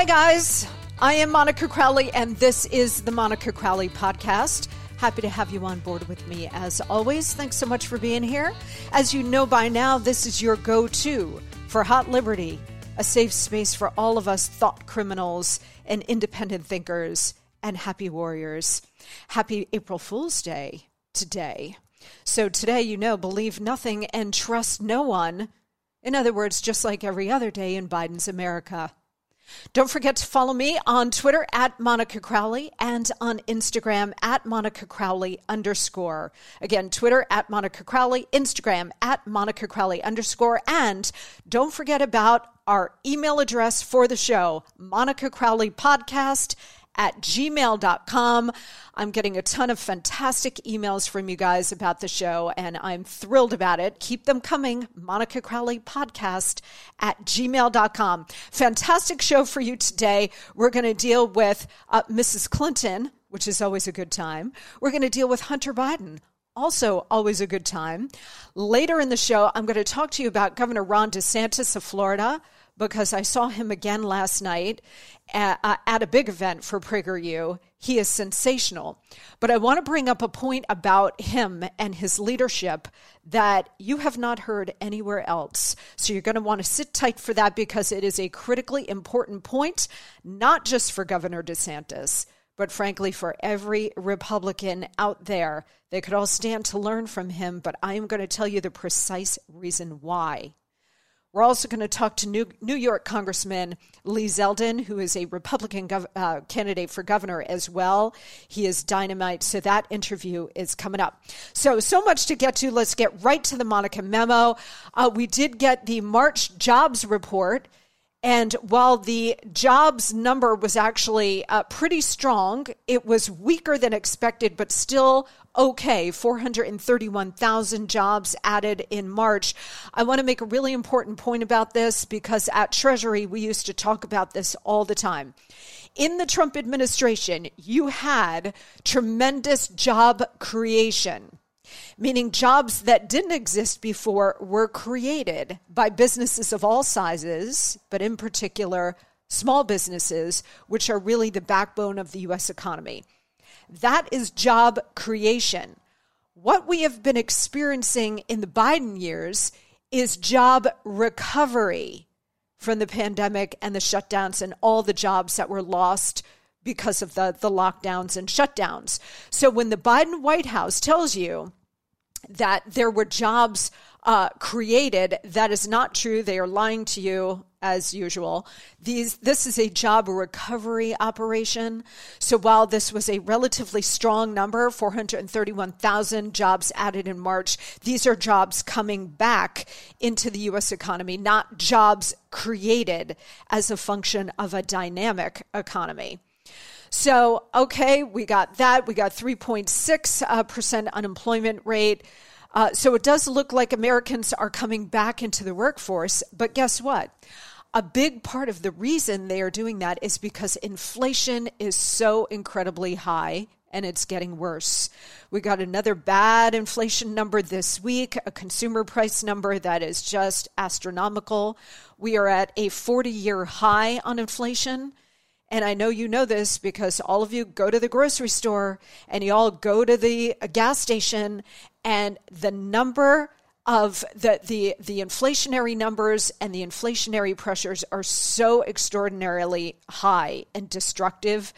Hi, guys. I am Monica Crowley, and this is the Monica Crowley Podcast. Happy to have you on board with me as always. Thanks so much for being here. As you know by now, this is your go to for Hot Liberty, a safe space for all of us thought criminals and independent thinkers and happy warriors. Happy April Fool's Day today. So, today, you know, believe nothing and trust no one. In other words, just like every other day in Biden's America. Don't forget to follow me on Twitter at Monica Crowley and on Instagram at Monica Crowley underscore. Again, Twitter at Monica Crowley, Instagram at Monica Crowley underscore. And don't forget about our email address for the show, Monica Crowley Podcast at gmail.com. I'm getting a ton of fantastic emails from you guys about the show, and I'm thrilled about it. Keep them coming. Monica Crowley Podcast at gmail.com. Fantastic show for you today. We're going to deal with uh, Mrs. Clinton, which is always a good time. We're going to deal with Hunter Biden also always a good time. Later in the show, I'm going to talk to you about Governor Ron DeSantis of Florida because I saw him again last night at, uh, at a big event for PragerU. He is sensational. But I want to bring up a point about him and his leadership that you have not heard anywhere else. So you're going to want to sit tight for that because it is a critically important point, not just for Governor DeSantis but frankly, for every Republican out there, they could all stand to learn from him. But I am going to tell you the precise reason why. We're also going to talk to New, New York Congressman Lee Zeldin, who is a Republican gov- uh, candidate for governor as well. He is dynamite. So that interview is coming up. So, so much to get to. Let's get right to the Monica memo. Uh, we did get the March jobs report. And while the jobs number was actually uh, pretty strong, it was weaker than expected, but still okay. 431,000 jobs added in March. I want to make a really important point about this because at Treasury, we used to talk about this all the time. In the Trump administration, you had tremendous job creation meaning jobs that didn't exist before were created by businesses of all sizes, but in particular, small businesses, which are really the backbone of the US economy. That is job creation. What we have been experiencing in the Biden years is job recovery from the pandemic and the shutdowns and all the jobs that were lost because of the, the lockdowns and shutdowns. So when the Biden White House tells you that there were jobs uh, created. That is not true. They are lying to you as usual. These, this is a job recovery operation. So while this was a relatively strong number, 431,000 jobs added in March, these are jobs coming back into the U.S. economy, not jobs created as a function of a dynamic economy. So, okay, we got that. We got 3.6% uh, unemployment rate. Uh, so it does look like Americans are coming back into the workforce. But guess what? A big part of the reason they are doing that is because inflation is so incredibly high and it's getting worse. We got another bad inflation number this week, a consumer price number that is just astronomical. We are at a 40 year high on inflation. And I know you know this because all of you go to the grocery store and you all go to the gas station and the number of the, the, the inflationary numbers and the inflationary pressures are so extraordinarily high and destructive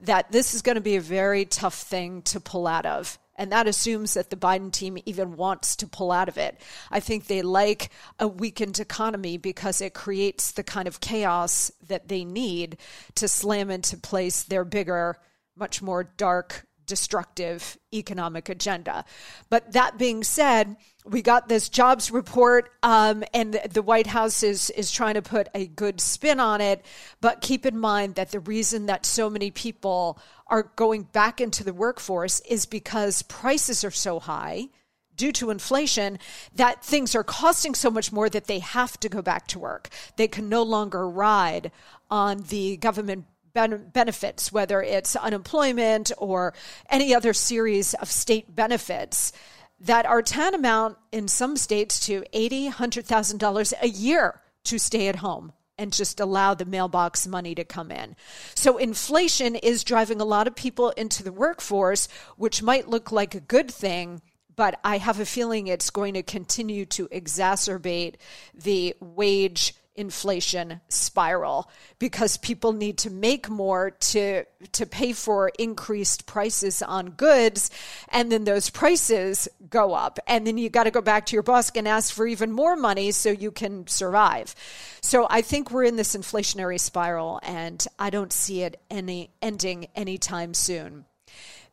that this is going to be a very tough thing to pull out of. And that assumes that the Biden team even wants to pull out of it. I think they like a weakened economy because it creates the kind of chaos that they need to slam into place their bigger, much more dark, destructive economic agenda. But that being said, we got this jobs report, um, and the White House is is trying to put a good spin on it. But keep in mind that the reason that so many people are going back into the workforce is because prices are so high due to inflation that things are costing so much more that they have to go back to work. They can no longer ride on the government benefits, whether it's unemployment or any other series of state benefits that are tantamount in some states to eighty, hundred thousand dollars a year to stay at home and just allow the mailbox money to come in. So inflation is driving a lot of people into the workforce, which might look like a good thing, but I have a feeling it's going to continue to exacerbate the wage inflation spiral because people need to make more to to pay for increased prices on goods and then those prices go up. And then you got to go back to your boss and ask for even more money so you can survive. So i think we're in this inflationary spiral and i don't see it any ending anytime soon.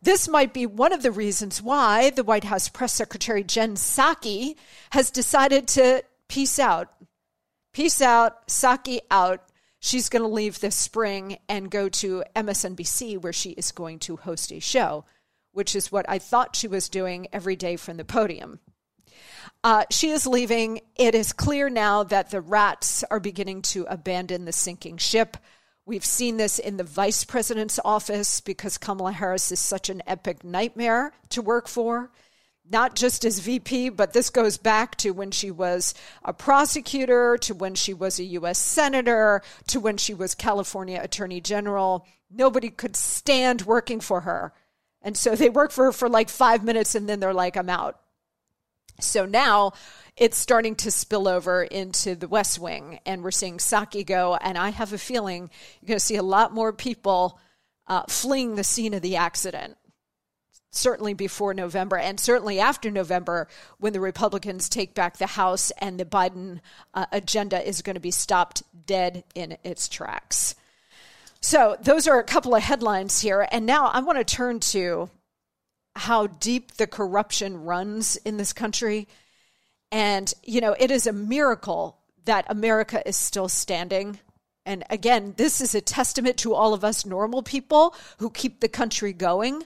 This might be one of the reasons why the White House press secretary Jen Psaki has decided to peace out Peace out, Psaki out. She's going to leave this spring and go to MSNBC, where she is going to host a show, which is what I thought she was doing every day from the podium. Uh, she is leaving. It is clear now that the rats are beginning to abandon the sinking ship. We've seen this in the vice president's office because Kamala Harris is such an epic nightmare to work for not just as VP, but this goes back to when she was a prosecutor, to when she was a U.S. Senator, to when she was California Attorney General. Nobody could stand working for her. And so they work for her for like five minutes and then they're like, I'm out. So now it's starting to spill over into the West Wing, and we're seeing Psaki go. And I have a feeling you're going to see a lot more people uh, fleeing the scene of the accident certainly before November and certainly after November when the Republicans take back the House and the Biden uh, agenda is going to be stopped dead in its tracks. So, those are a couple of headlines here. And now I want to turn to how deep the corruption runs in this country. And, you know, it is a miracle that America is still standing. And again, this is a testament to all of us normal people who keep the country going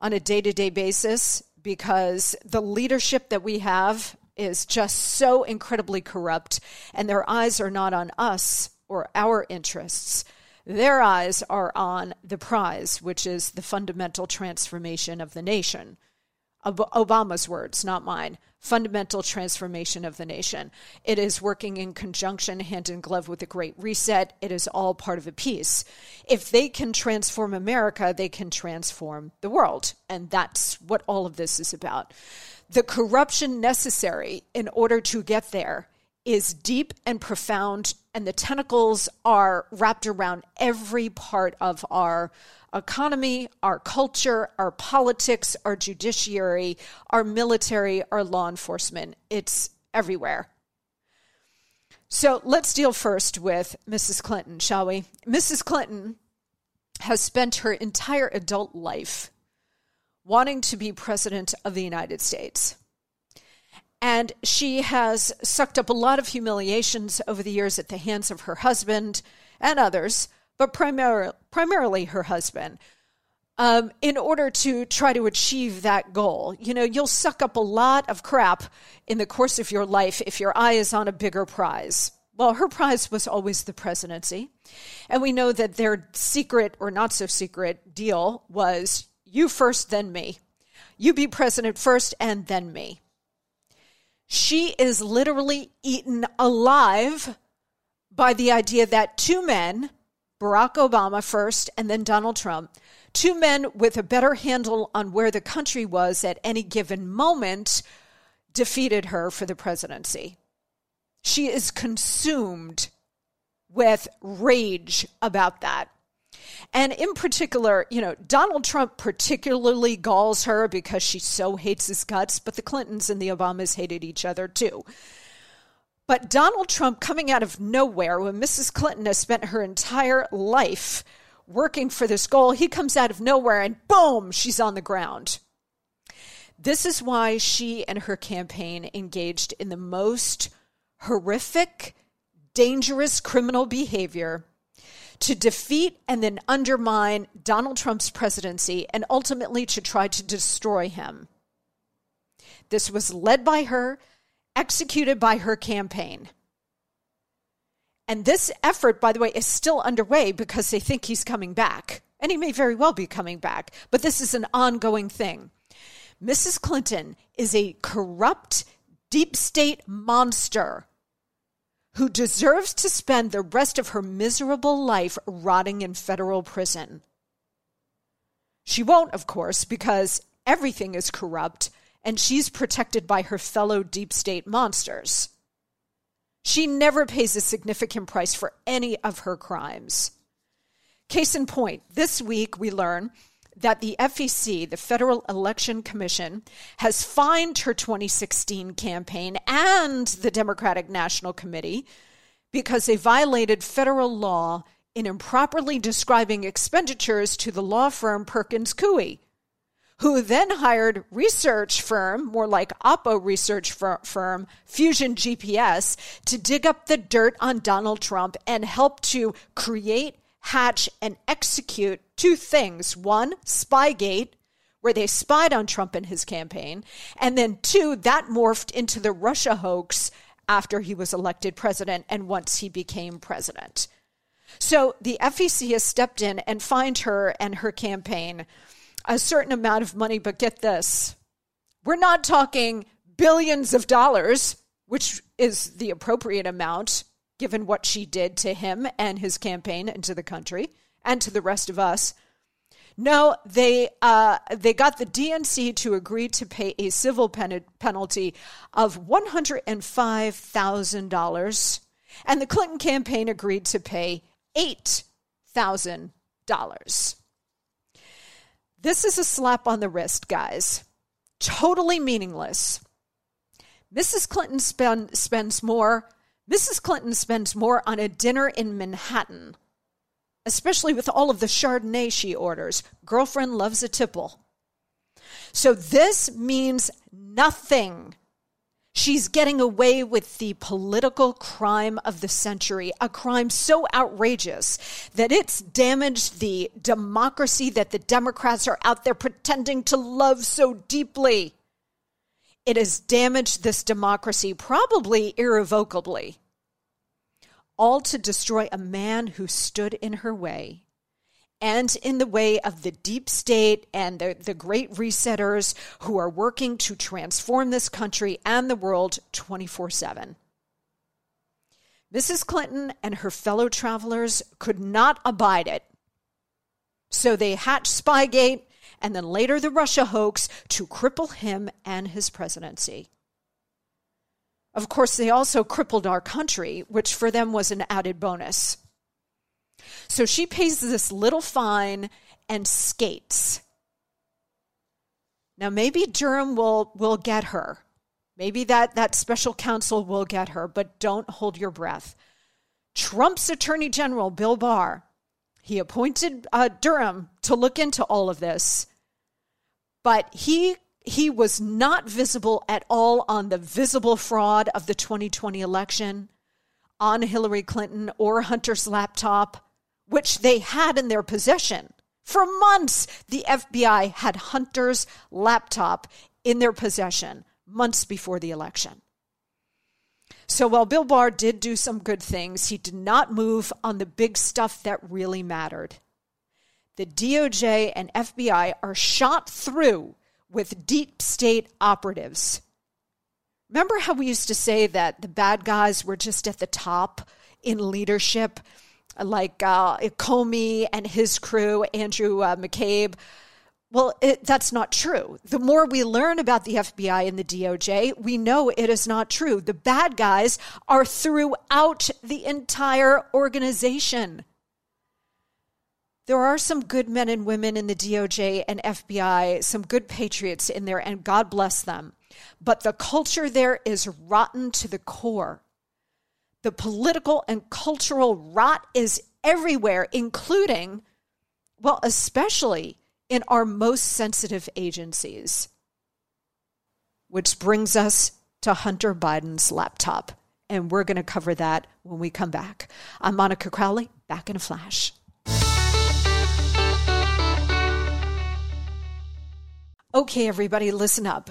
on a day to day basis because the leadership that we have is just so incredibly corrupt, and their eyes are not on us or our interests. Their eyes are on the prize, which is the fundamental transformation of the nation. Obama's words, not mine. Fundamental transformation of the nation. It is working in conjunction, hand in glove with the Great Reset. It is all part of a piece. If they can transform America, they can transform the world. And that's what all of this is about. The corruption necessary in order to get there is deep and profound and the tentacles are wrapped around every part of our economy, our culture, our politics, our judiciary, our military, our law enforcement. It's everywhere. So let's deal first with Mrs. Clinton, shall we? Mrs. Clinton has spent her entire adult life wanting to be president of the United States. And she has sucked up a lot of humiliations over the years at the hands of her husband and others, but primar- primarily her husband, um, in order to try to achieve that goal. You know, you'll suck up a lot of crap in the course of your life if your eye is on a bigger prize. Well, her prize was always the presidency. And we know that their secret or not so secret deal was you first, then me. You be president first, and then me. She is literally eaten alive by the idea that two men, Barack Obama first and then Donald Trump, two men with a better handle on where the country was at any given moment, defeated her for the presidency. She is consumed with rage about that. And in particular, you know, Donald Trump particularly galls her because she so hates his guts, but the Clintons and the Obamas hated each other too. But Donald Trump coming out of nowhere when Mrs. Clinton has spent her entire life working for this goal, he comes out of nowhere and boom, she's on the ground. This is why she and her campaign engaged in the most horrific, dangerous criminal behavior to defeat and then undermine Donald Trump's presidency and ultimately to try to destroy him. This was led by her, executed by her campaign. And this effort, by the way, is still underway because they think he's coming back. And he may very well be coming back, but this is an ongoing thing. Mrs. Clinton is a corrupt, deep state monster who deserves to spend the rest of her miserable life rotting in federal prison. She won't, of course, because everything is corrupt and she's protected by her fellow deep state monsters. She never pays a significant price for any of her crimes. Case in point, this week we learn that the FEC, the Federal Election Commission, has fined her 2016 campaign and the Democratic National Committee because they violated federal law in improperly describing expenditures to the law firm Perkins Coie, who then hired research firm, more like Oppo research firm, Fusion GPS, to dig up the dirt on Donald Trump and help to create hatch, and execute two things one, Spygate, where they spied on Trump and his campaign, and then two, that morphed into the Russia hoax after he was elected president and once he became president. So the FEC has stepped in and fined her and her campaign a certain amount of money, but get this we're not talking billions of dollars, which is the appropriate amount given what she did to him and his campaign and to the country and to the rest of us. No, they uh, they got the DNC to agree to pay a civil pen- penalty of one hundred and five thousand dollars, and the Clinton campaign agreed to pay eight thousand dollars. This is a slap on the wrist, guys. Totally meaningless. Mrs. Clinton spend, spends more Mrs. Clinton spends more on a dinner in Manhattan, especially with all of the Chardonnay she orders. Girlfriend loves a tipple. So this means nothing. She's getting away with the political crime of the century, a crime so outrageous that it's damaged the democracy that the Democrats are out there pretending to love so deeply. It has damaged this democracy, probably irrevocably, all to destroy a man who stood in her way and in the way of the deep state and the, the great resetters who are working to transform this country and the world 24 7. Mrs. Clinton and her fellow travelers could not abide it. So they hatched Spygate and then later the Russia hoax to cripple him and his presidency. Of course, they also crippled our country, which for them was an added bonus. So she pays this little fine and skates. Now maybe Durham will will get her. Maybe that that special counsel will get her, but don't hold your breath. Trump's Attorney General Bill Barr, he appointed uh, Durham to look into all of this, but he he was not visible at all on the visible fraud of the 2020 election, on Hillary Clinton or Hunter's laptop, which they had in their possession. For months, the FBI had Hunter's laptop in their possession, months before the election. So while Bill Barr did do some good things, he did not move on the big stuff that really mattered. The DOJ and FBI are shot through with deep state operatives. Remember how we used to say that the bad guys were just at the top in leadership, like uh, Comey and his crew, Andrew uh, McCabe? Well, it, that's not true. The more we learn about the FBI and the DOJ, we know it is not true. The bad guys are throughout the entire organization. There are some good men and women in the DOJ and FBI, some good patriots in there, and God bless them. But the culture there is rotten to the core. The political and cultural rot is everywhere, including, well, especially in our most sensitive agencies. Which brings us to Hunter Biden's laptop. And we're going to cover that when we come back. I'm Monica Crowley, back in a flash. Okay, everybody, listen up.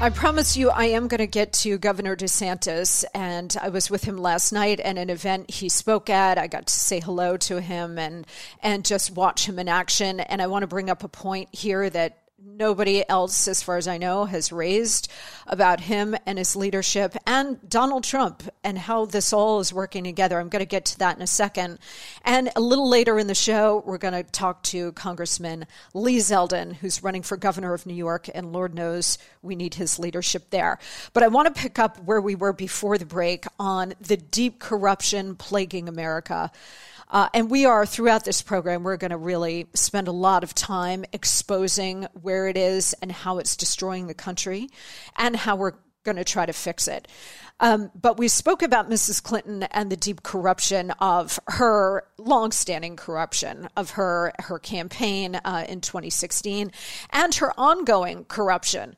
I promise you, I am going to get to Governor DeSantis, and I was with him last night at an event he spoke at. I got to say hello to him and and just watch him in action. And I want to bring up a point here that nobody else, as far as I know, has raised about him and his leadership and Donald Trump and how this all is working together. I'm going to get to that in a second. And a little later in the show, we're going to talk to Congressman Lee Zeldin, who's running for governor of New York, and Lord knows we need his leadership there. But I want to pick up where we were before the break on the deep corruption plaguing America. Uh, and we are, throughout this program, we're going to really spend a lot of time exposing where it is and how it's destroying the country and how we're going to try to fix it. Um, but we spoke about Mrs. Clinton and the deep corruption of her longstanding corruption of her her campaign uh, in 2016 and her ongoing corruption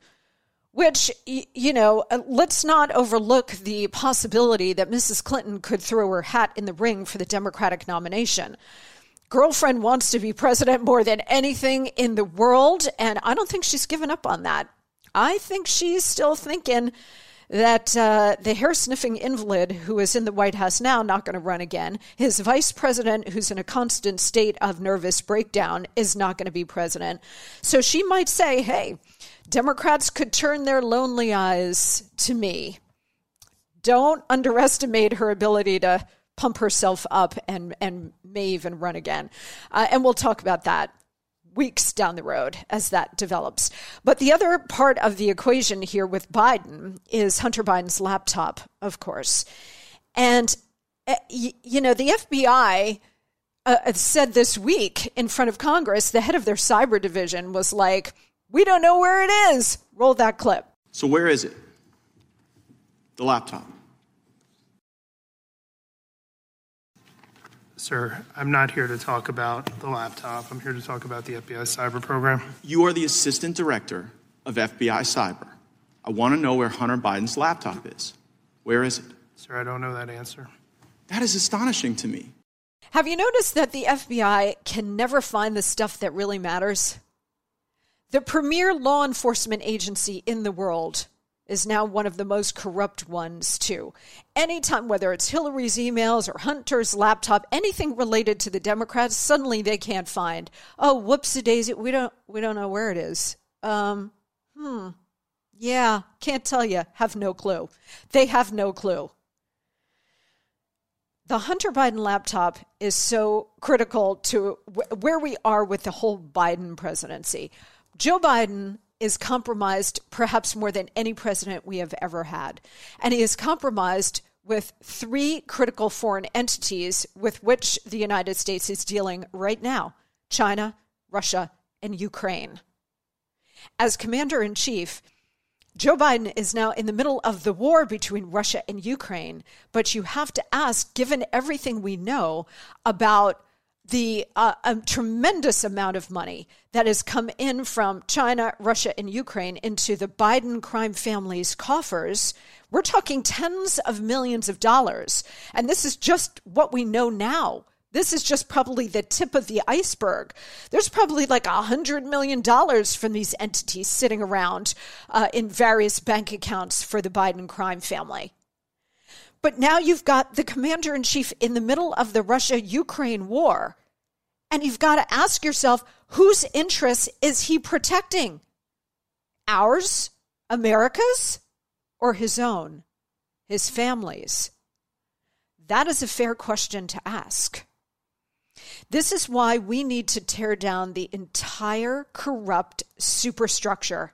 which, you know, uh, let's not overlook the possibility that Mrs. Clinton could throw her hat in the ring for the Democratic nomination. Girlfriend wants to be president more than anything in the world, and I don't think she's given up on that. I think she's still thinking that uh, the hair sniffing invalid who is in the White House now, not going to run again, his vice president, who's in a constant state of nervous breakdown, is not going to be president. So she might say, hey, Democrats could turn their lonely eyes to me. Don't underestimate her ability to pump herself up and, and may even run again. Uh, and we'll talk about that weeks down the road as that develops. But the other part of the equation here with Biden is Hunter Biden's laptop, of course. And, uh, you know, the FBI uh, said this week in front of Congress, the head of their cyber division was like, we don't know where it is. Roll that clip. So, where is it? The laptop. Sir, I'm not here to talk about the laptop. I'm here to talk about the FBI cyber program. You are the assistant director of FBI cyber. I want to know where Hunter Biden's laptop is. Where is it? Sir, I don't know that answer. That is astonishing to me. Have you noticed that the FBI can never find the stuff that really matters? The premier law enforcement agency in the world is now one of the most corrupt ones, too. Anytime, whether it's Hillary's emails or Hunter's laptop, anything related to the Democrats, suddenly they can't find. Oh, whoops a daisy, we don't we don't know where it is. Um, hmm. Yeah, can't tell you. Have no clue. They have no clue. The Hunter Biden laptop is so critical to where we are with the whole Biden presidency. Joe Biden is compromised perhaps more than any president we have ever had. And he is compromised with three critical foreign entities with which the United States is dealing right now China, Russia, and Ukraine. As commander in chief, Joe Biden is now in the middle of the war between Russia and Ukraine. But you have to ask, given everything we know about the uh, tremendous amount of money that has come in from China, Russia, and Ukraine into the Biden crime family's coffers. We're talking tens of millions of dollars. And this is just what we know now. This is just probably the tip of the iceberg. There's probably like a hundred million dollars from these entities sitting around uh, in various bank accounts for the Biden crime family. But now you've got the commander in chief in the middle of the Russia Ukraine war and you've got to ask yourself whose interests is he protecting? Ours, America's, or his own, his family's? That is a fair question to ask. This is why we need to tear down the entire corrupt superstructure.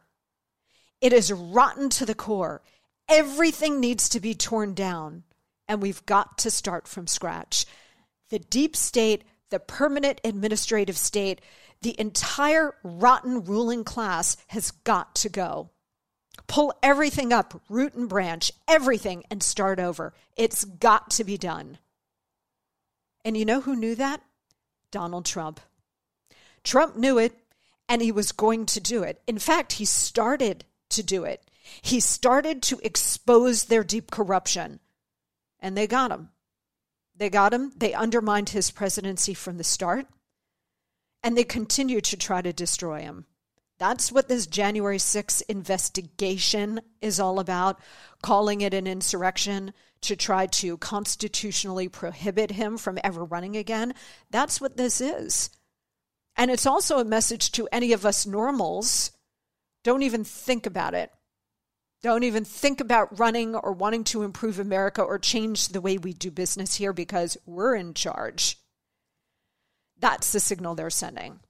It is rotten to the core. Everything needs to be torn down, and we've got to start from scratch. The deep state the permanent administrative state, the entire rotten ruling class has got to go. Pull everything up, root and branch, everything, and start over. It's got to be done. And you know who knew that? Donald Trump. Trump knew it, and he was going to do it. In fact, he started to do it. He started to expose their deep corruption, and they got him. They got him. They undermined his presidency from the start. And they continue to try to destroy him. That's what this January 6th investigation is all about, calling it an insurrection to try to constitutionally prohibit him from ever running again. That's what this is. And it's also a message to any of us normals don't even think about it. Don't even think about running or wanting to improve America or change the way we do business here because we're in charge. That's the signal they're sending.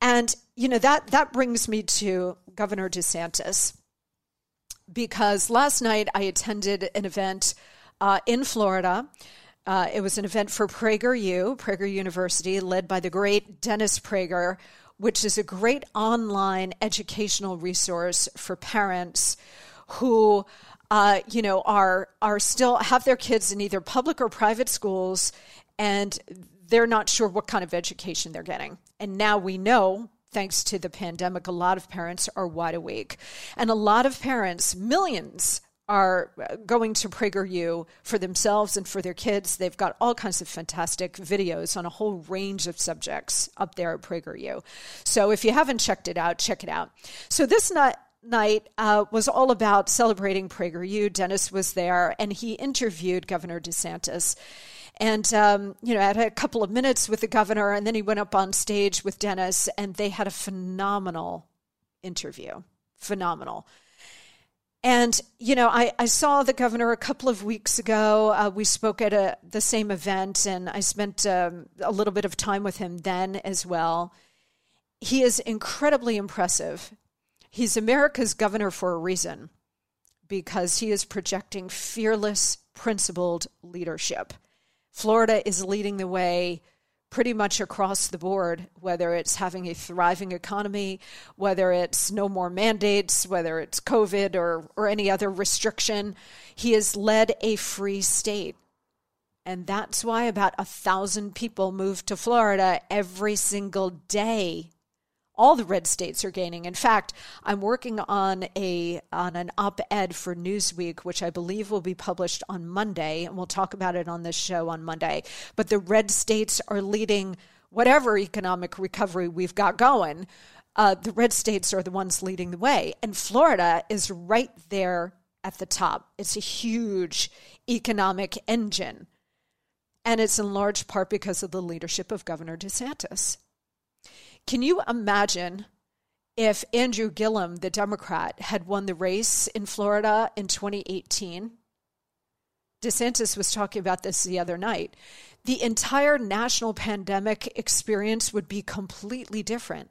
And you know that that brings me to Governor DeSantis because last night I attended an event uh, in Florida. Uh, it was an event for PragerU, Prager University, led by the great Dennis Prager, which is a great online educational resource for parents who uh, you know are are still have their kids in either public or private schools and they're not sure what kind of education they're getting. And now we know thanks to the pandemic a lot of parents are wide awake. And a lot of parents millions are going to PragerU for themselves and for their kids. They've got all kinds of fantastic videos on a whole range of subjects up there at PragerU. So if you haven't checked it out, check it out. So this night, night uh, was all about celebrating PragerU. Dennis was there, and he interviewed Governor DeSantis. And, um, you know, I had a couple of minutes with the governor, and then he went up on stage with Dennis, and they had a phenomenal interview. Phenomenal. And, you know, I, I saw the governor a couple of weeks ago. Uh, we spoke at a, the same event, and I spent um, a little bit of time with him then as well. He is incredibly impressive. He's America's governor for a reason because he is projecting fearless, principled leadership. Florida is leading the way pretty much across the board, whether it's having a thriving economy, whether it's no more mandates, whether it's COVID or, or any other restriction. He has led a free state. And that's why about a thousand people move to Florida every single day all the red states are gaining. In fact, I'm working on a on an op-ed for Newsweek, which I believe will be published on Monday, and we'll talk about it on this show on Monday. But the red states are leading whatever economic recovery we've got going. Uh, the red states are the ones leading the way, and Florida is right there at the top. It's a huge economic engine, and it's in large part because of the leadership of Governor DeSantis. Can you imagine if Andrew Gillum, the Democrat, had won the race in Florida in 2018? DeSantis was talking about this the other night. The entire national pandemic experience would be completely different.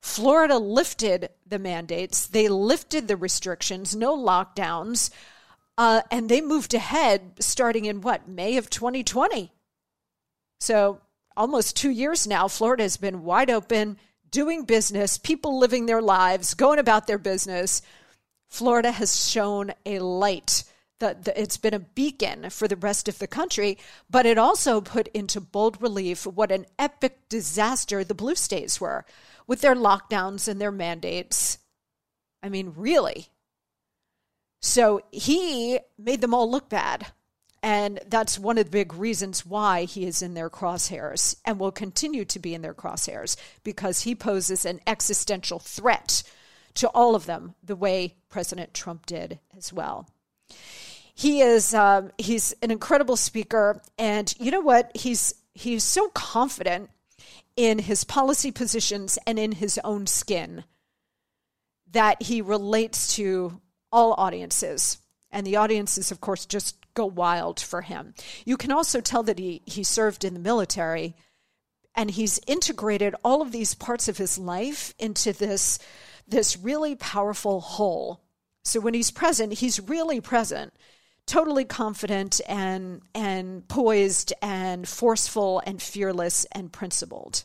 Florida lifted the mandates, they lifted the restrictions, no lockdowns, uh, and they moved ahead starting in what, May of 2020. So almost two years now, Florida has been wide open, doing business, people living their lives, going about their business. Florida has shown a light. that it's been a beacon for the rest of the country, but it also put into bold relief what an epic disaster the blue states were with their lockdowns and their mandates. I mean, really. So he made them all look bad. And that's one of the big reasons why he is in their crosshairs and will continue to be in their crosshairs because he poses an existential threat to all of them, the way President Trump did as well. He is um, he's an incredible speaker, and you know what? He's he's so confident in his policy positions and in his own skin that he relates to all audiences. And the audiences, of course, just go wild for him. You can also tell that he, he served in the military and he's integrated all of these parts of his life into this, this really powerful whole. So when he's present, he's really present, totally confident and, and poised and forceful and fearless and principled.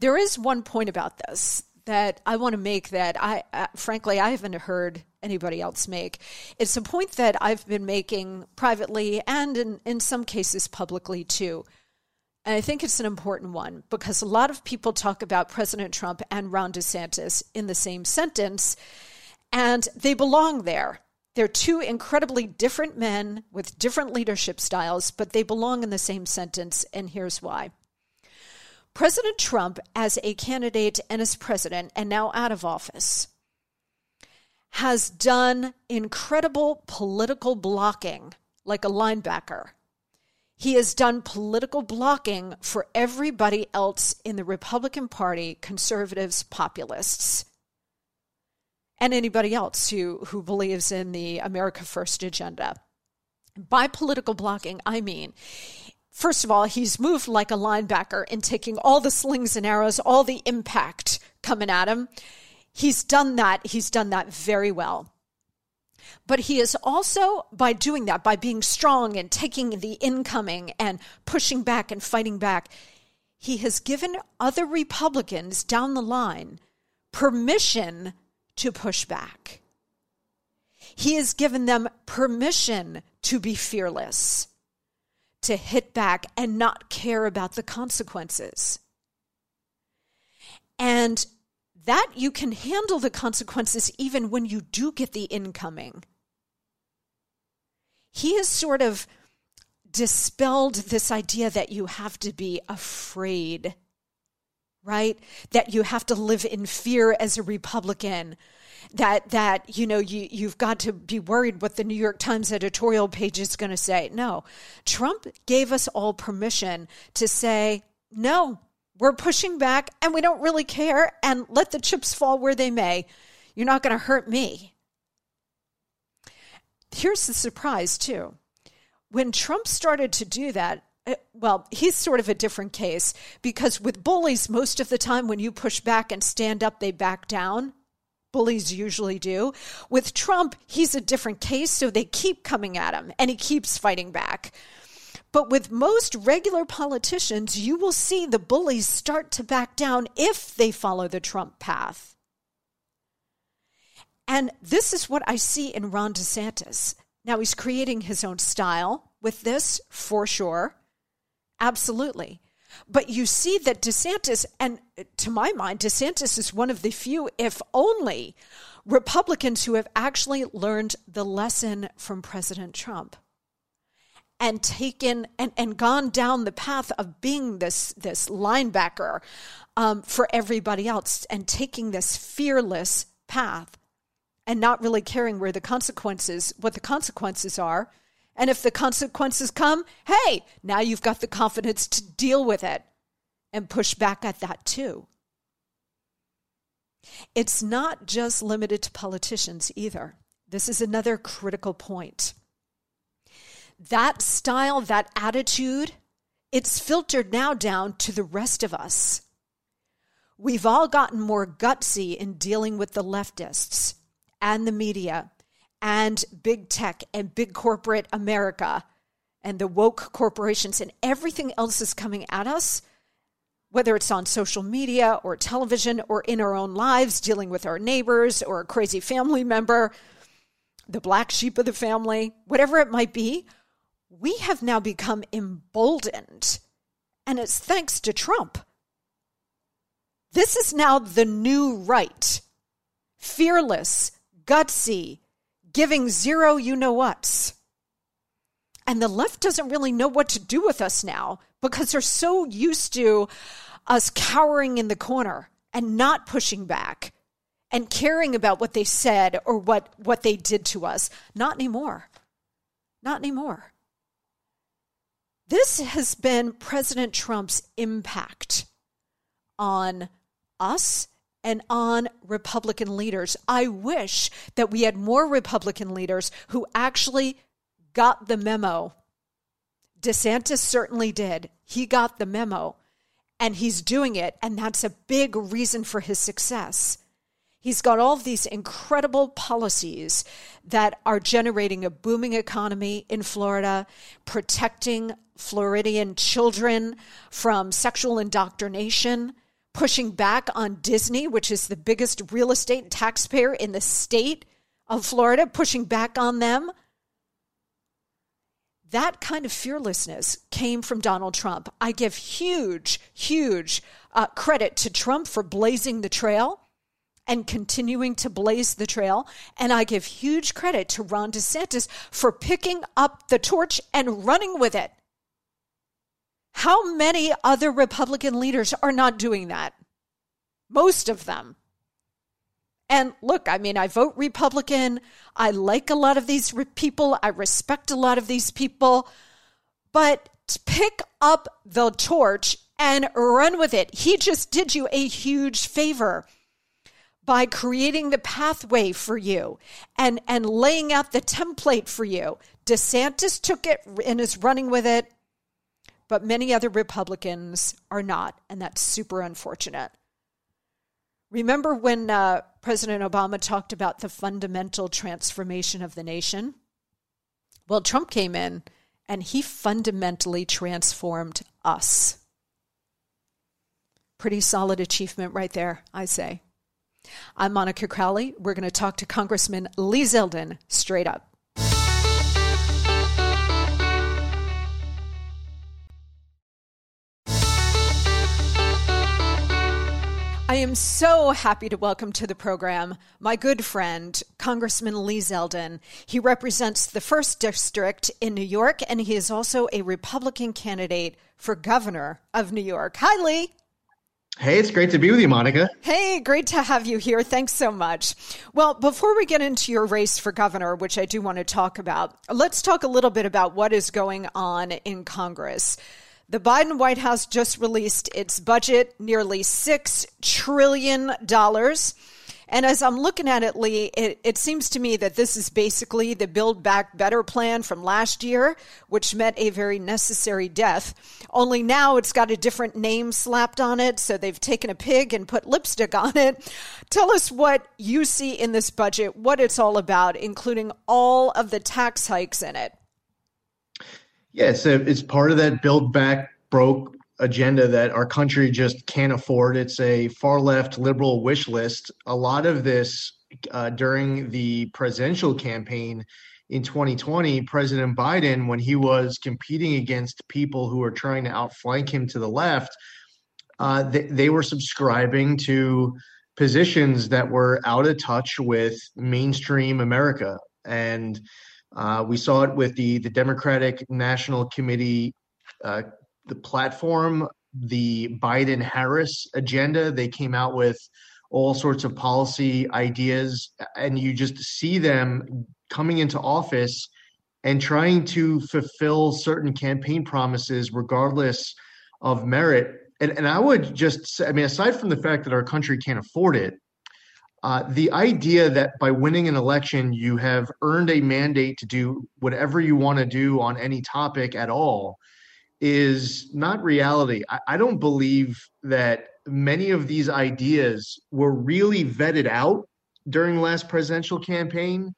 There is one point about this that I want to make that I, uh, frankly, I haven't heard anybody else make. It's a point that I've been making privately and in, in some cases publicly too. And I think it's an important one because a lot of people talk about President Trump and Ron DeSantis in the same sentence, and they belong there. They're two incredibly different men with different leadership styles, but they belong in the same sentence, and here's why. President Trump, as a candidate and as president, and now out of office, has done incredible political blocking like a linebacker. He has done political blocking for everybody else in the Republican Party, conservatives, populists, and anybody else who, who believes in the America First agenda. By political blocking, I mean First of all, he's moved like a linebacker in taking all the slings and arrows, all the impact coming at him. He's done that. He's done that very well. But he is also, by doing that, by being strong and taking the incoming and pushing back and fighting back, he has given other Republicans down the line permission to push back. He has given them permission to be fearless to hit back and not care about the consequences. And that you can handle the consequences even when you do get the incoming. He has sort of dispelled this idea that you have to be afraid right? That you have to live in fear as a Republican. That that you know you you've got to be worried what the New York Times editorial page is going to say. No, Trump gave us all permission to say no. We're pushing back, and we don't really care. And let the chips fall where they may. You're not going to hurt me. Here's the surprise too. When Trump started to do that, uh, well, he's sort of a different case because with bullies, most of the time when you push back and stand up, they back down. Bullies usually do. With Trump, he's a different case, so they keep coming at him and he keeps fighting back. But with most regular politicians, you will see the bullies start to back down if they follow the Trump path. And this is what I see in Ron DeSantis. Now, he's creating his own style with this, for sure. Absolutely. But you see that DeSantis, and to my mind, DeSantis is one of the few, if only, Republicans who have actually learned the lesson from President Trump and taken and, and gone down the path of being this this linebacker um, for everybody else and taking this fearless path and not really caring where the consequences what the consequences are and if the consequences come, hey, now you've got the confidence to deal with it and push back at that too. It's not just limited to politicians either. This is another critical point. That style, that attitude, it's filtered now down to the rest of us. We've all gotten more gutsy in dealing with the leftists and the media and big tech and big corporate America and the woke corporations and everything else is coming at us, whether it's on social media or television or in our own lives, dealing with our neighbors or a crazy family member, the black sheep of the family, whatever it might be, we have now become emboldened. And it's thanks to Trump. This is now the new right. Fearless, gutsy, giving zero you know what's. And the left doesn't really know what to do with us now because they're so used to us cowering in the corner and not pushing back and caring about what they said or what, what they did to us. Not anymore. Not anymore. This has been President Trump's impact on us and on Republican leaders. I wish that we had more Republican leaders who actually got the memo. DeSantis certainly did. He got the memo and he's doing it, and that's a big reason for his success. He's got all these incredible policies that are generating a booming economy in Florida, protecting Floridian children from sexual indoctrination pushing back on Disney, which is the biggest real estate taxpayer in the state of Florida, pushing back on them. That kind of fearlessness came from Donald Trump. I give huge, huge uh, credit to Trump for blazing the trail and continuing to blaze the trail. And I give huge credit to Ron DeSantis for picking up the torch and running with it. How many other Republican leaders are not doing that? Most of them. And look, I mean, I vote Republican. I like a lot of these people. I respect a lot of these people. But pick up the torch and run with it. He just did you a huge favor by creating the pathway for you and, and laying out the template for you. DeSantis took it and is running with it but many other Republicans are not, and that's super unfortunate. Remember when uh, President Obama talked about the fundamental transformation of the nation? Well, Trump came in and he fundamentally transformed us. Pretty solid achievement right there, I say. I'm Monica Crowley. We're going to talk to Congressman Lee Zeldin straight up. I am so happy to welcome to the program my good friend, Congressman Lee Zeldin. He represents the 1st District in New York, and he is also a Republican candidate for governor of New York. Hi, Lee. Hey, it's great to be with you, Monica. Hey, great to have you here. Thanks so much. Well, before we get into your race for governor, which I do want to talk about, let's talk a little bit about what is going on in Congress. The Biden White House just released its budget, nearly $6 trillion. And as I'm looking at it, Lee, it, it, seems to me that this is basically the Build Back Better plan from last year, which met a very necessary death. Only now it's got a different name slapped on it. So they've taken a pig and put lipstick on it. Tell us what you see in this budget, what it's all about, including all of the tax hikes in it. Yes, yeah, so it's part of that Build Back Broke agenda that our country just can't afford. It's a far left liberal wish list. A lot of this uh, during the presidential campaign in 2020, President Biden, when he was competing against people who were trying to outflank him to the left, uh, they, they were subscribing to positions that were out of touch with mainstream America. And uh, we saw it with the, the Democratic National Committee uh, the platform, the Biden Harris agenda. They came out with all sorts of policy ideas, and you just see them coming into office and trying to fulfill certain campaign promises, regardless of merit. And, and I would just I mean, aside from the fact that our country can't afford it, uh, the idea that by winning an election, you have earned a mandate to do whatever you want to do on any topic at all is not reality. I, I don't believe that many of these ideas were really vetted out during the last presidential campaign.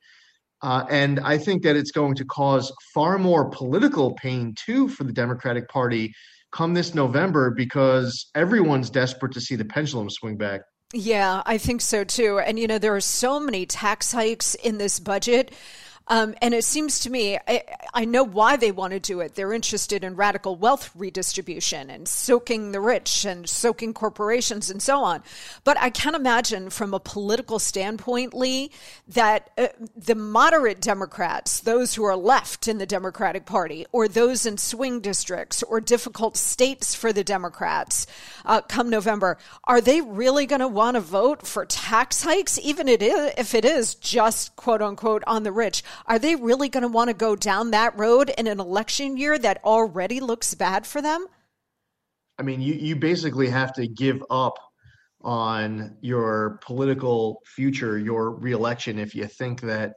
Uh, and I think that it's going to cause far more political pain too for the Democratic Party come this November because everyone's desperate to see the pendulum swing back. Yeah, I think so too. And you know, there are so many tax hikes in this budget. Um, and it seems to me, I, I, know why they want to do it. They're interested in radical wealth redistribution and soaking the rich and soaking corporations and so on. But I can't imagine from a political standpoint, Lee, that uh, the moderate Democrats, those who are left in the Democratic Party, or those in swing districts or difficult states for the Democrats uh, come November, are they really going to want to vote for tax hikes, even if it is just quote unquote on the rich? Are they really going to want to go down that road in an election year that already looks bad for them? I mean, you, you basically have to give up on your political future, your reelection, if you think that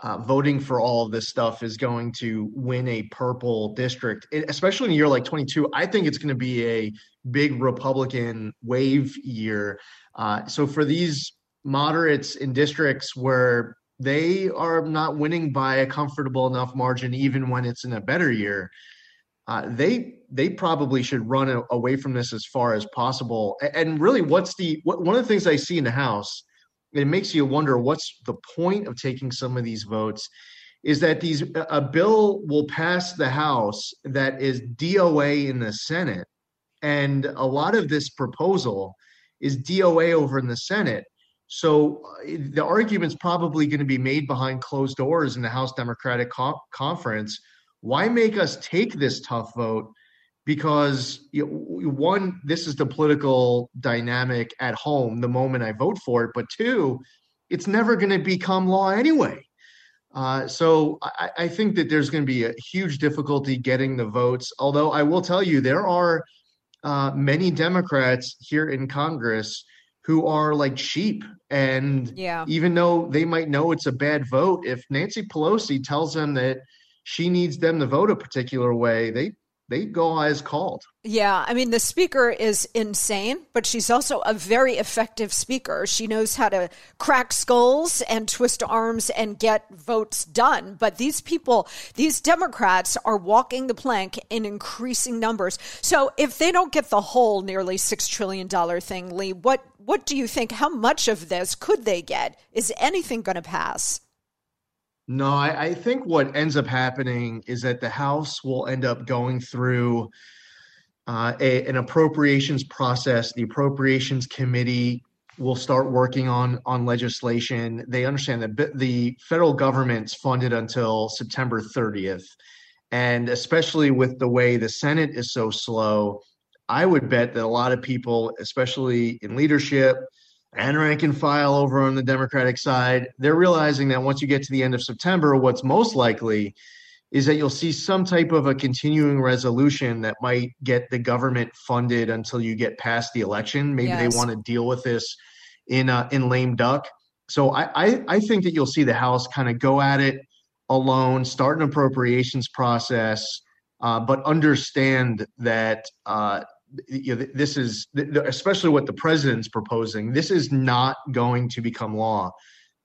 uh, voting for all of this stuff is going to win a purple district, it, especially in a year like 22. I think it's going to be a big Republican wave year. Uh, so for these moderates in districts where they are not winning by a comfortable enough margin, even when it's in a better year. Uh, they they probably should run a, away from this as far as possible. And really, what's the what, one of the things I see in the House? It makes you wonder what's the point of taking some of these votes. Is that these a bill will pass the House that is DOA in the Senate, and a lot of this proposal is DOA over in the Senate. So uh, the argument's probably going to be made behind closed doors in the House Democratic co- Conference. Why make us take this tough vote? Because you know, one, this is the political dynamic at home the moment I vote for it, but two, it's never going to become law anyway. Uh, so I, I, think that there's going to be a huge difficulty getting the votes. Although I will tell you, there are uh, many Democrats here in Congress who are like sheep. And yeah. even though they might know it's a bad vote, if Nancy Pelosi tells them that she needs them to vote a particular way, they they go as called. Yeah, I mean the speaker is insane, but she's also a very effective speaker. She knows how to crack skulls and twist arms and get votes done. But these people, these Democrats are walking the plank in increasing numbers. So if they don't get the whole nearly 6 trillion dollar thing, Lee, what what do you think? How much of this could they get? Is anything going to pass? No, I, I, think what ends up happening is that the House will end up going through uh, a, an appropriations process. The appropriations committee will start working on on legislation. They understand that the federal government's funded until September 30th, and especially with the way the Senate is so slow, I would bet that a lot of people, especially in leadership and rank and file over on the Democratic side, they're realizing that once you get to the end of September, what's most likely is that you'll see some type of a continuing resolution that might get the government funded until you get past the election. Maybe yes. they want to deal with this in uh, in lame duck. So I, I, I think that you'll see the House kind of go at it alone, start an appropriations process, uh, but understand that uh, you know, this is especially what the president's proposing. This is not going to become law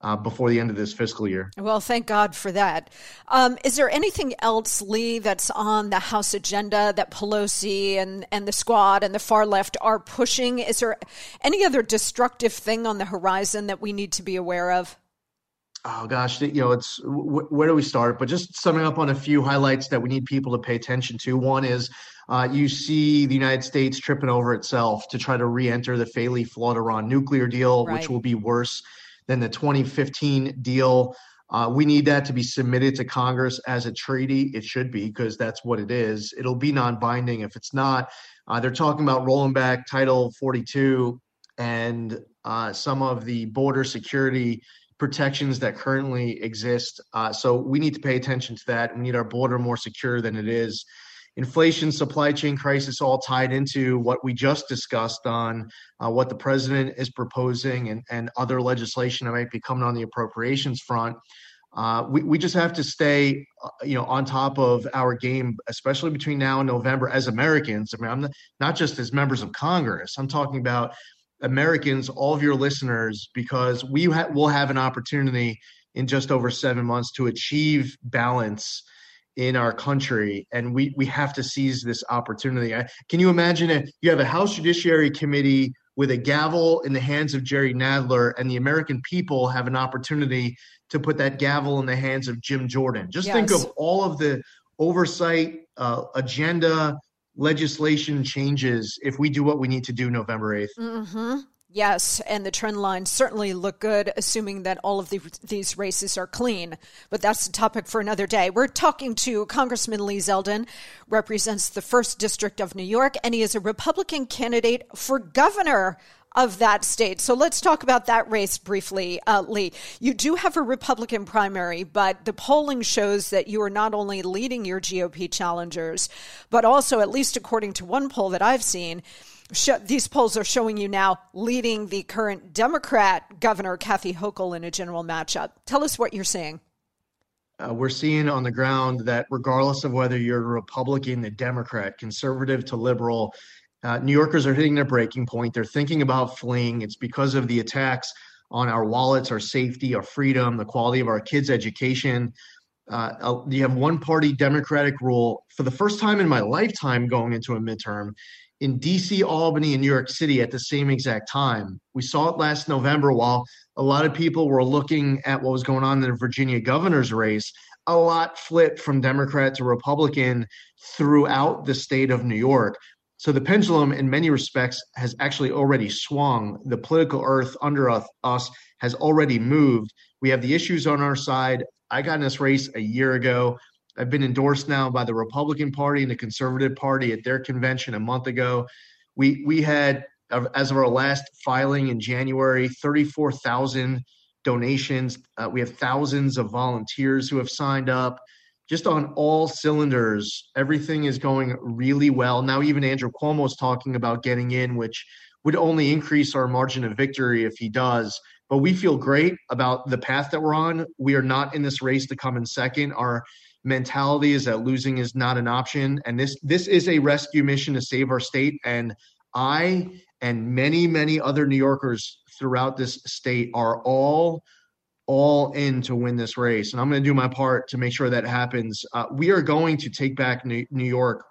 uh, before the end of this fiscal year. Well, thank God for that. Um, is there anything else, Lee, that's on the House agenda that Pelosi and, and the squad and the far left are pushing? Is there any other destructive thing on the horizon that we need to be aware of? Oh gosh, you know, it's where do we start? But just summing up on a few highlights that we need people to pay attention to. One is uh, you see the United States tripping over itself to try to re-enter the Faley Flawed Iran nuclear deal, right. which will be worse than the 2015 deal. Uh, we need that to be submitted to Congress as a treaty. It should be because that's what it is. It'll be non-binding if it's not. Uh, they're talking about rolling back Title 42 and uh, some of the border security protections that currently exist. Uh, so we need to pay attention to that. We need our border more secure than it is inflation, supply chain crisis, all tied into what we just discussed on uh, what the president is proposing and, and other legislation that might be coming on the appropriations front. Uh, we, we just have to stay, uh, you know, on top of our game, especially between now and November as Americans. I mean, I'm not just as members of Congress. I'm talking about Americans, all of your listeners, because we ha- will have an opportunity in just over seven months to achieve balance in our country, and we we have to seize this opportunity. Can you imagine it? You have a House Judiciary Committee with a gavel in the hands of Jerry Nadler, and the American people have an opportunity to put that gavel in the hands of Jim Jordan. Just yes. think of all of the oversight, uh, agenda, legislation changes if we do what we need to do November 8th. Mm-hmm. Yes, and the trend lines certainly look good, assuming that all of the, these races are clean. But that's a topic for another day. We're talking to Congressman Lee Zeldin, represents the first district of New York, and he is a Republican candidate for governor of that state. So let's talk about that race briefly, uh, Lee. You do have a Republican primary, but the polling shows that you are not only leading your GOP challengers, but also, at least according to one poll that I've seen, these polls are showing you now leading the current Democrat Governor Kathy Hochul in a general matchup. Tell us what you're seeing. Uh, we're seeing on the ground that regardless of whether you're a Republican, a Democrat, conservative to liberal, uh, New Yorkers are hitting their breaking point. They're thinking about fleeing. It's because of the attacks on our wallets, our safety, our freedom, the quality of our kids' education. Uh, uh you have one party Democratic rule for the first time in my lifetime going into a midterm in DC, Albany, and New York City at the same exact time. We saw it last November while a lot of people were looking at what was going on in the Virginia governor's race. A lot flipped from Democrat to Republican throughout the state of New York. So the pendulum, in many respects, has actually already swung. The political earth under us has already moved. We have the issues on our side. I got in this race a year ago. I've been endorsed now by the Republican Party and the Conservative Party at their convention a month ago. We we had as of our last filing in January, 34,000 donations. Uh, we have thousands of volunteers who have signed up. Just on all cylinders, everything is going really well. Now, even Andrew Cuomo is talking about getting in, which would only increase our margin of victory if he does. But we feel great about the path that we're on. We are not in this race to come in second. Our mentality is that losing is not an option and this this is a rescue mission to save our state and i and many many other new yorkers throughout this state are all all in to win this race and i'm going to do my part to make sure that happens uh, we are going to take back new, york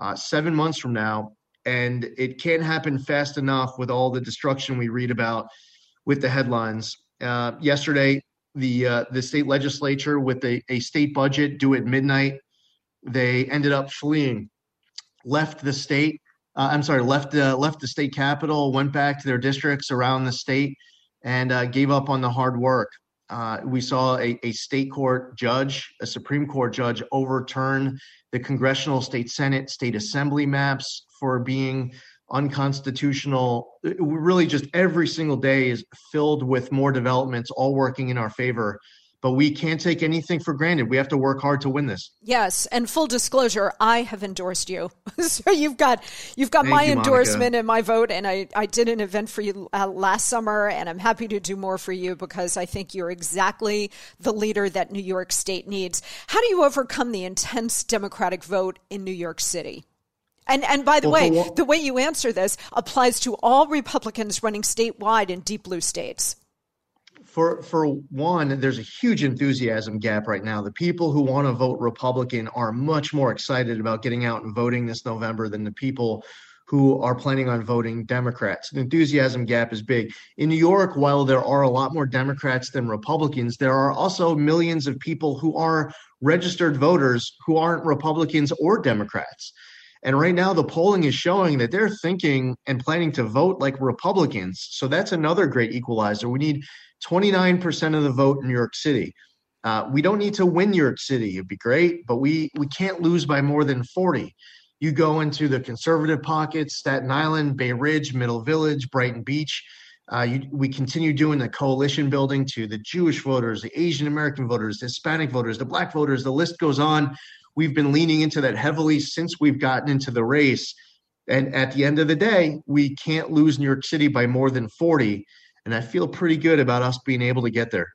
uh, seven months from now and it can't happen fast enough with all the destruction we read about with the headlines uh, yesterday the uh, the state legislature with a, a state budget due at midnight. They ended up fleeing, left the state. Uh, I'm sorry, left uh, left the state capital, went back to their districts around the state, and gave up on the hard work. Uh, we saw a, a state court judge, a Supreme Court judge, overturn the congressional, state senate, state assembly maps for being unconstitutional. Really, just every single day is filled with more developments, all working in our favor but we can't take anything for granted. We have to work hard to win this. Yes, and full disclosure, I have endorsed you, so you've got you've got Thank my you, endorsement Monica. and my vote. And I I did an event for you uh, last summer, and I'm happy to do more for you because I think you're exactly the leader that New York State needs. How do you overcome the intense Democratic vote in New York City? And and by the well, way, the way you answer this applies to all Republicans running statewide in deep blue states for for one, there's a huge enthusiasm gap right now. The people who want to vote Republican are much more excited about getting out and voting this November than the people who are planning on voting Democrats. The enthusiasm gap is big. In New York, while there are a lot more Democrats than Republicans, there are also millions of people who are registered voters who aren't Republicans or Democrats. And right now, the polling is showing that they're thinking and planning to vote like Republicans. So that's another great equalizer. We need 29% of the vote in New York City. Uh, we don't need to win New York City. It'd be great, but we we can't lose by more than 40. You go into the conservative pockets, Staten Island, Bay Ridge, Middle Village, Brighton Beach. Uh, you, we continue doing the coalition building to the Jewish voters, the Asian American voters, the Hispanic voters, the Black voters. The list goes on. We've been leaning into that heavily since we've gotten into the race. And at the end of the day, we can't lose New York City by more than 40 and I feel pretty good about us being able to get there.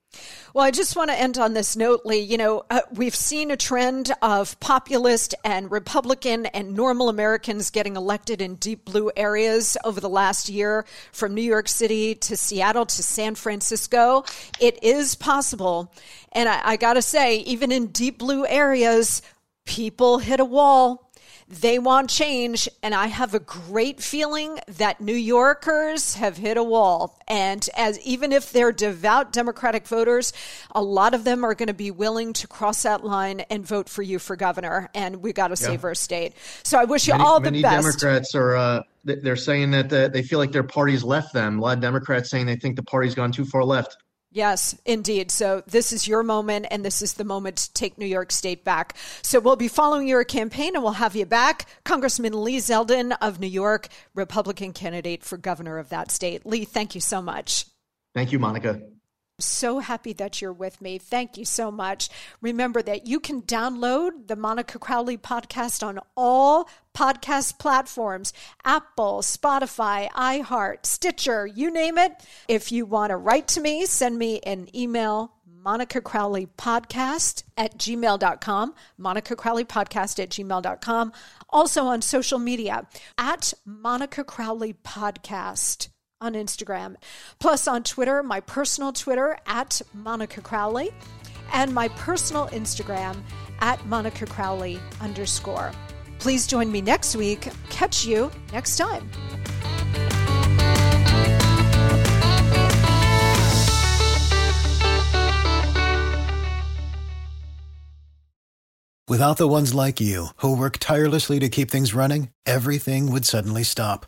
Well, I just want to end on this note, Lee. You know, uh, we've seen a trend of populist and Republican and normal Americans getting elected in deep blue areas over the last year, from New York City to Seattle to San Francisco. It is possible. And I, I got to say, even in deep blue areas, people hit a wall they want change, and I have a great feeling that New Yorkers have hit a wall. And as even if they're devout Democratic voters, a lot of them are going to be willing to cross that line and vote for you for governor. And we got to yeah. save our state. So I wish you many, all the many best. Democrats are. Uh, they're saying that the, they feel like their party's left them. A lot of Democrats saying they think the party's gone too far left. Yes, indeed. So this is your moment, and this is the moment to take New York State back. So we'll be following your campaign, and we'll have you back, Congressman Lee Zeldin of New York, Republican candidate for governor of that state. Lee, thank you so much. Thank you, Monica so happy that you're with me. Thank you so much. Remember that you can download the Monica Crowley podcast on all podcast platforms Apple, Spotify, iHeart, Stitcher, you name it. If you want to write to me, send me an email. Monica Crowley podcast at gmail.com, Monica Crowley podcast at gmail.com. Also on social media at Monica Crowley podcast on Instagram. Plus on Twitter, my personal Twitter at Monica Crowley, and my personal Instagram at Monica Crowley underscore. Please join me next week. Catch you next time. Without the ones like you, who work tirelessly to keep things running, everything would suddenly stop